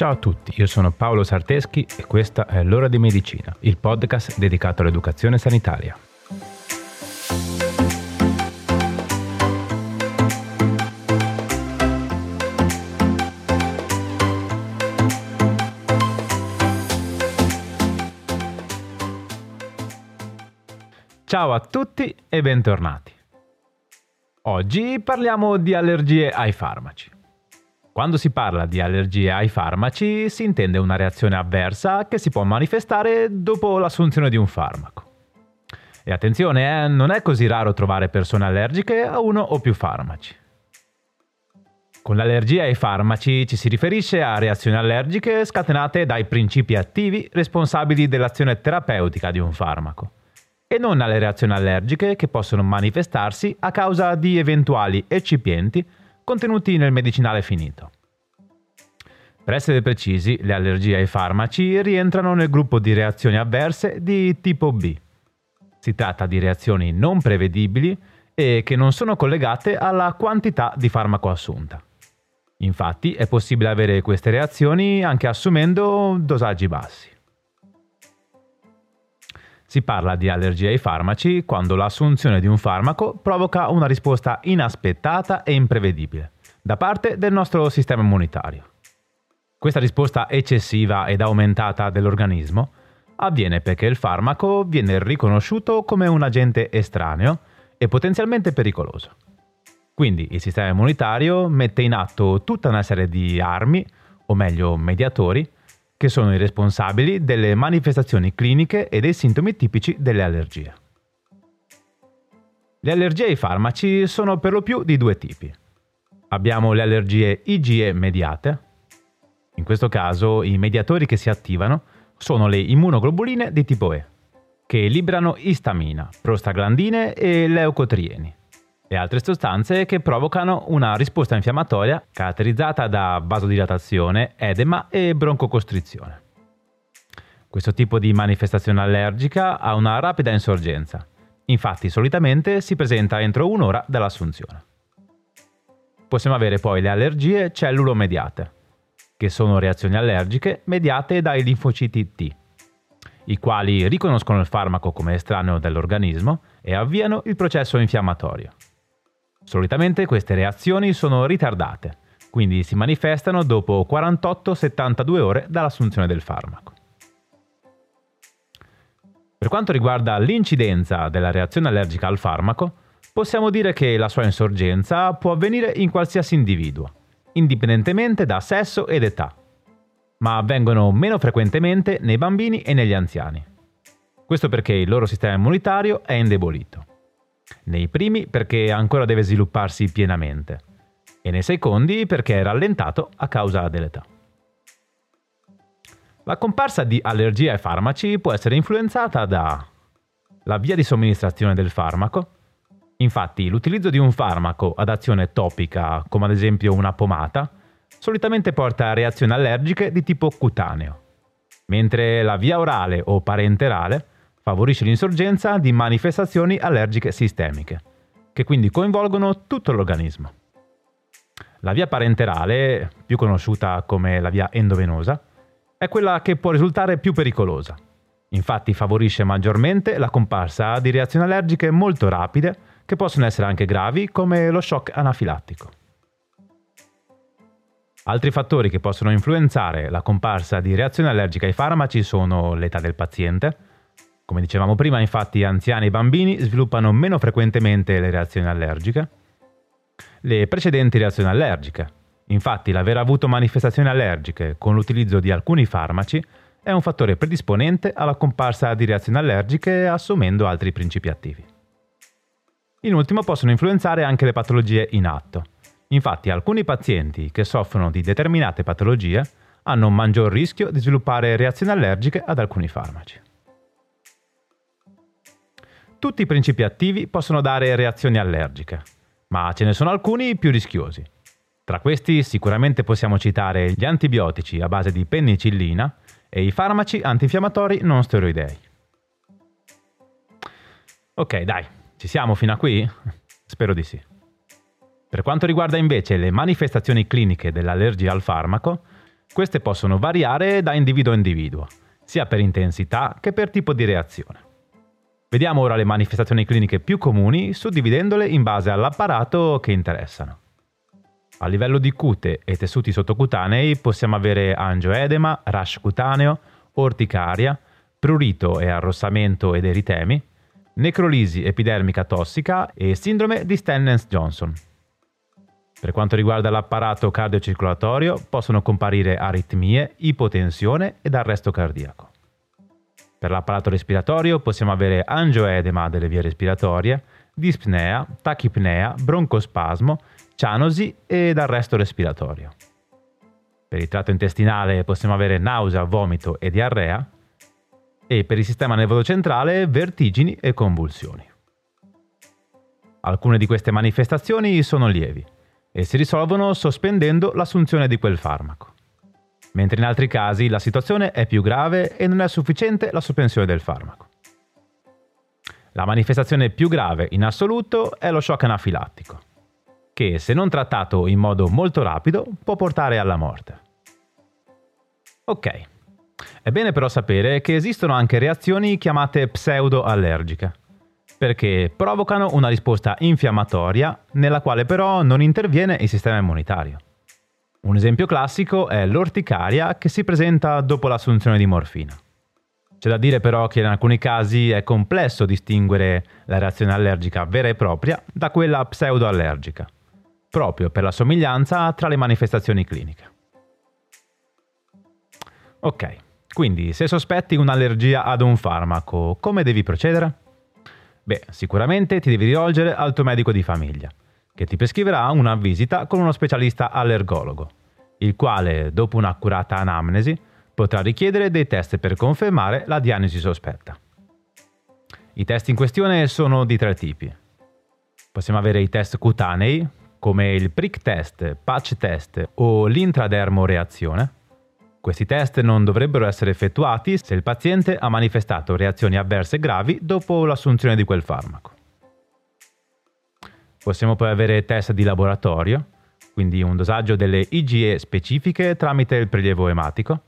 Ciao a tutti, io sono Paolo Sarteschi e questa è L'ora di medicina, il podcast dedicato all'educazione sanitaria. Ciao a tutti e bentornati. Oggi parliamo di allergie ai farmaci. Quando si parla di allergie ai farmaci si intende una reazione avversa che si può manifestare dopo l'assunzione di un farmaco. E attenzione, eh, non è così raro trovare persone allergiche a uno o più farmaci. Con l'allergia ai farmaci ci si riferisce a reazioni allergiche scatenate dai principi attivi responsabili dell'azione terapeutica di un farmaco e non alle reazioni allergiche che possono manifestarsi a causa di eventuali eccipienti contenuti nel medicinale finito. Per essere precisi, le allergie ai farmaci rientrano nel gruppo di reazioni avverse di tipo B. Si tratta di reazioni non prevedibili e che non sono collegate alla quantità di farmaco assunta. Infatti è possibile avere queste reazioni anche assumendo dosaggi bassi. Si parla di allergia ai farmaci quando l'assunzione di un farmaco provoca una risposta inaspettata e imprevedibile da parte del nostro sistema immunitario. Questa risposta eccessiva ed aumentata dell'organismo avviene perché il farmaco viene riconosciuto come un agente estraneo e potenzialmente pericoloso. Quindi il sistema immunitario mette in atto tutta una serie di armi, o meglio mediatori, che sono i responsabili delle manifestazioni cliniche e dei sintomi tipici delle allergie. Le allergie ai farmaci sono per lo più di due tipi. Abbiamo le allergie IgE mediate. In questo caso i mediatori che si attivano sono le immunoglobuline di tipo E, che liberano istamina, prostaglandine e leucotrieni e altre sostanze che provocano una risposta infiammatoria caratterizzata da vasodilatazione, edema e broncocostrizione. Questo tipo di manifestazione allergica ha una rapida insorgenza, infatti solitamente si presenta entro un'ora dall'assunzione. Possiamo avere poi le allergie cellulo-mediate, che sono reazioni allergiche mediate dai linfociti T, i quali riconoscono il farmaco come estraneo dell'organismo e avviano il processo infiammatorio. Solitamente queste reazioni sono ritardate, quindi si manifestano dopo 48-72 ore dall'assunzione del farmaco. Per quanto riguarda l'incidenza della reazione allergica al farmaco, possiamo dire che la sua insorgenza può avvenire in qualsiasi individuo, indipendentemente da sesso ed età, ma avvengono meno frequentemente nei bambini e negli anziani. Questo perché il loro sistema immunitario è indebolito. Nei primi perché ancora deve svilupparsi pienamente e nei secondi perché è rallentato a causa dell'età. La comparsa di allergie ai farmaci può essere influenzata da la via di somministrazione del farmaco. Infatti l'utilizzo di un farmaco ad azione topica, come ad esempio una pomata, solitamente porta a reazioni allergiche di tipo cutaneo, mentre la via orale o parenterale favorisce l'insorgenza di manifestazioni allergiche sistemiche, che quindi coinvolgono tutto l'organismo. La via parenterale, più conosciuta come la via endovenosa, è quella che può risultare più pericolosa. Infatti favorisce maggiormente la comparsa di reazioni allergiche molto rapide che possono essere anche gravi come lo shock anafilattico. Altri fattori che possono influenzare la comparsa di reazioni allergiche ai farmaci sono l'età del paziente, come dicevamo prima, infatti, anziani e bambini sviluppano meno frequentemente le reazioni allergiche. Le precedenti reazioni allergiche. Infatti, l'aver avuto manifestazioni allergiche con l'utilizzo di alcuni farmaci è un fattore predisponente alla comparsa di reazioni allergiche assumendo altri principi attivi. In ultimo possono influenzare anche le patologie in atto. Infatti alcuni pazienti che soffrono di determinate patologie hanno un maggior rischio di sviluppare reazioni allergiche ad alcuni farmaci. Tutti i principi attivi possono dare reazioni allergiche, ma ce ne sono alcuni più rischiosi. Tra questi sicuramente possiamo citare gli antibiotici a base di penicillina e i farmaci antinfiammatori non steroidei. Ok, dai, ci siamo fino a qui? Spero di sì. Per quanto riguarda invece le manifestazioni cliniche dell'allergia al farmaco, Queste possono variare da individuo a individuo, sia per intensità che per tipo di reazione. Vediamo ora le manifestazioni cliniche più comuni, suddividendole in base all'apparato che interessano. A livello di cute e tessuti sottocutanei possiamo avere angioedema, rash cutaneo, orticaria, prurito e arrossamento ed eritemi, necrolisi epidermica tossica e sindrome di Stennens-Johnson. Per quanto riguarda l'apparato cardiocircolatorio, possono comparire aritmie, ipotensione ed arresto cardiaco. Per l'apparato respiratorio possiamo avere angioedema delle vie respiratorie, dispnea, tachipnea, broncospasmo, cianosi ed arresto respiratorio. Per il tratto intestinale possiamo avere nausea, vomito e diarrea e per il sistema nervoso centrale vertigini e convulsioni. Alcune di queste manifestazioni sono lievi e si risolvono sospendendo l'assunzione di quel farmaco, mentre in altri casi la situazione è più grave e non è sufficiente la sospensione del farmaco. La manifestazione più grave in assoluto è lo shock anafilattico, che se non trattato in modo molto rapido può portare alla morte. Ok, è bene però sapere che esistono anche reazioni chiamate pseudo-allergiche, perché provocano una risposta infiammatoria nella quale però non interviene il sistema immunitario. Un esempio classico è l'orticaria che si presenta dopo l'assunzione di morfina. C'è da dire però che in alcuni casi è complesso distinguere la reazione allergica vera e propria da quella pseudo-allergica, proprio per la somiglianza tra le manifestazioni cliniche. Ok, quindi se sospetti un'allergia ad un farmaco, come devi procedere? Beh, sicuramente ti devi rivolgere al tuo medico di famiglia, che ti prescriverà una visita con uno specialista allergologo, il quale, dopo un'accurata anamnesi, potrà richiedere dei test per confermare la diagnosi sospetta. I test in questione sono di tre tipi. Possiamo avere i test cutanei, come il prick test, patch test o l'intradermoreazione, questi test non dovrebbero essere effettuati se il paziente ha manifestato reazioni avverse gravi dopo l'assunzione di quel farmaco. Possiamo poi avere test di laboratorio, quindi un dosaggio delle IgE specifiche tramite il prelievo ematico.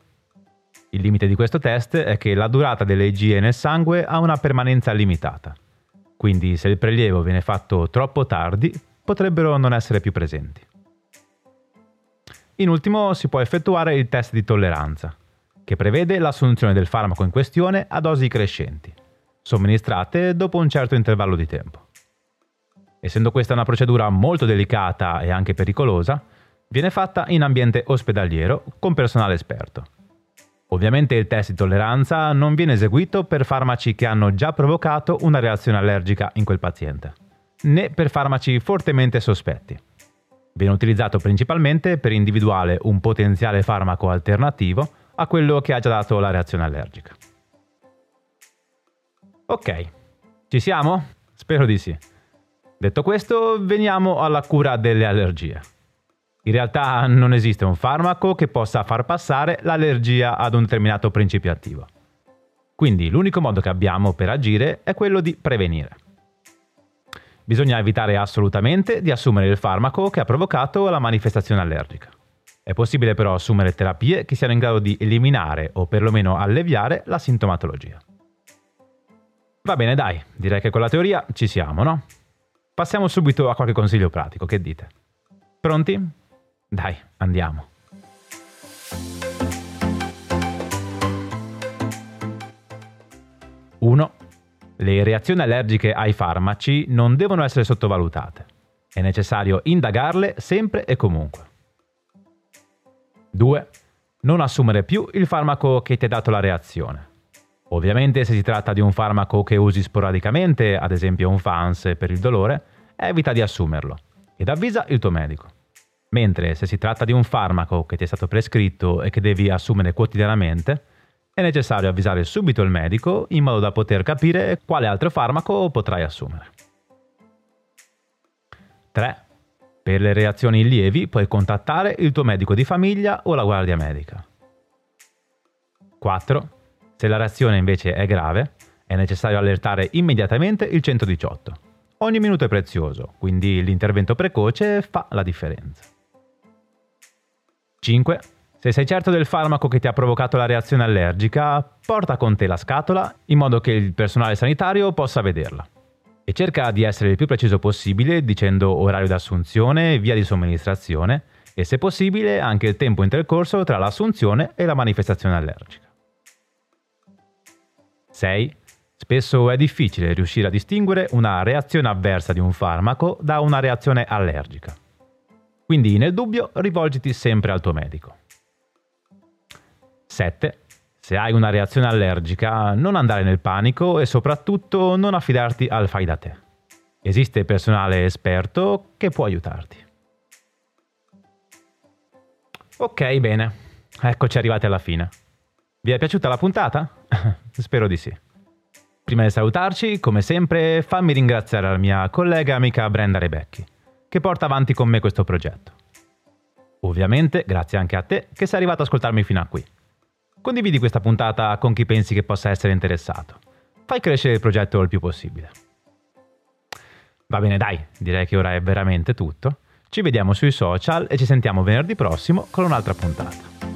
Il limite di questo test è che la durata delle IgE nel sangue ha una permanenza limitata, quindi se il prelievo viene fatto troppo tardi potrebbero non essere più presenti. In ultimo si può effettuare il test di tolleranza, che prevede l'assunzione del farmaco in questione a dosi crescenti, somministrate dopo un certo intervallo di tempo. Essendo questa una procedura molto delicata e anche pericolosa, viene fatta in ambiente ospedaliero con personale esperto. Ovviamente il test di tolleranza non viene eseguito per farmaci che hanno già provocato una reazione allergica in quel paziente, né per farmaci fortemente sospetti. Viene utilizzato principalmente per individuare un potenziale farmaco alternativo a quello che ha già dato la reazione allergica. Ok, ci siamo? Spero di sì. Detto questo, veniamo alla cura delle allergie. In realtà non esiste un farmaco che possa far passare l'allergia ad un determinato principio attivo. Quindi l'unico modo che abbiamo per agire è quello di prevenire. Bisogna evitare assolutamente di assumere il farmaco che ha provocato la manifestazione allergica. È possibile però assumere terapie che siano in grado di eliminare o perlomeno alleviare la sintomatologia. Va bene, dai, direi che con la teoria ci siamo, no? Passiamo subito a qualche consiglio pratico, che dite? Pronti? Dai, andiamo. Uno, le reazioni allergiche ai farmaci non devono essere sottovalutate. È necessario indagarle sempre e comunque. 2. Non assumere più il farmaco che ti ha dato la reazione. Ovviamente se si tratta di un farmaco che usi sporadicamente, ad esempio un FANS per il dolore, evita di assumerlo ed avvisa il tuo medico. Mentre se si tratta di un farmaco che ti è stato prescritto e che devi assumere quotidianamente, è necessario avvisare subito il medico in modo da poter capire quale altro farmaco potrai assumere. 3. Per le reazioni lievi puoi contattare il tuo medico di famiglia o la guardia medica. 4. Se la reazione invece è grave, è necessario allertare immediatamente il 118. Ogni minuto è prezioso, quindi l'intervento precoce fa la differenza. 5. Se sei certo del farmaco che ti ha provocato la reazione allergica, porta con te la scatola in modo che il personale sanitario possa vederla. E cerca di essere il più preciso possibile dicendo orario d'assunzione, via di somministrazione e se possibile anche il tempo intercorso tra l'assunzione e la manifestazione allergica. 6. Spesso è difficile riuscire a distinguere una reazione avversa di un farmaco da una reazione allergica. Quindi nel dubbio rivolgiti sempre al tuo medico. 7. Se hai una reazione allergica, non andare nel panico e soprattutto non affidarti al fai da te. Esiste personale esperto che può aiutarti. Ok, bene. Eccoci arrivati alla fine. Vi è piaciuta la puntata? Spero di sì. Prima di salutarci, come sempre, fammi ringraziare la mia collega e amica Brenda Rebecchi, che porta avanti con me questo progetto. Ovviamente, grazie anche a te che sei arrivato ad ascoltarmi fino a qui. Condividi questa puntata con chi pensi che possa essere interessato. Fai crescere il progetto il più possibile. Va bene, dai, direi che ora è veramente tutto. Ci vediamo sui social e ci sentiamo venerdì prossimo con un'altra puntata.